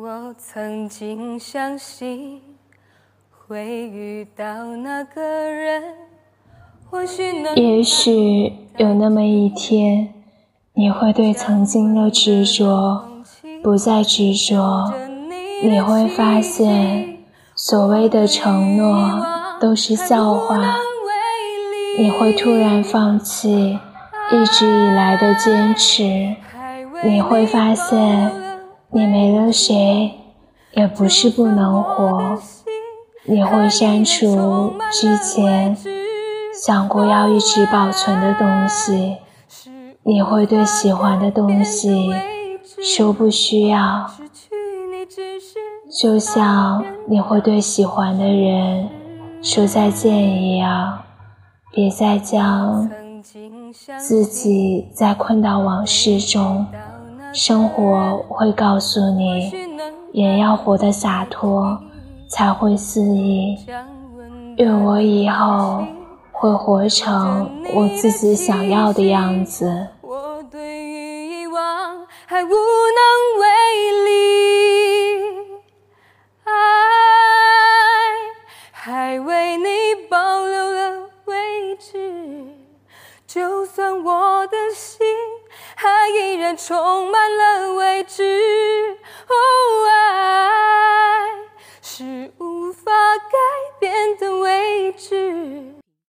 我曾经相信会遇到那个人，或许能也许有那么一天，你会对曾经的执着不再执着，你会发现所谓的承诺都是笑话，你会突然放弃一直以来的坚持，你会发现你没了谁也不是不能活，你会删除之前想过要一直保存的东西，你会对喜欢的东西说不需要。就像你会对喜欢的人说再见一样，别再将自己再困到往事中。生活会告诉你，人要活得洒脱，才会肆意。愿我以后会活成我自己想要的样子。我对于遗忘还无能为力，爱还为你保留了位置，就算我的心充满了温。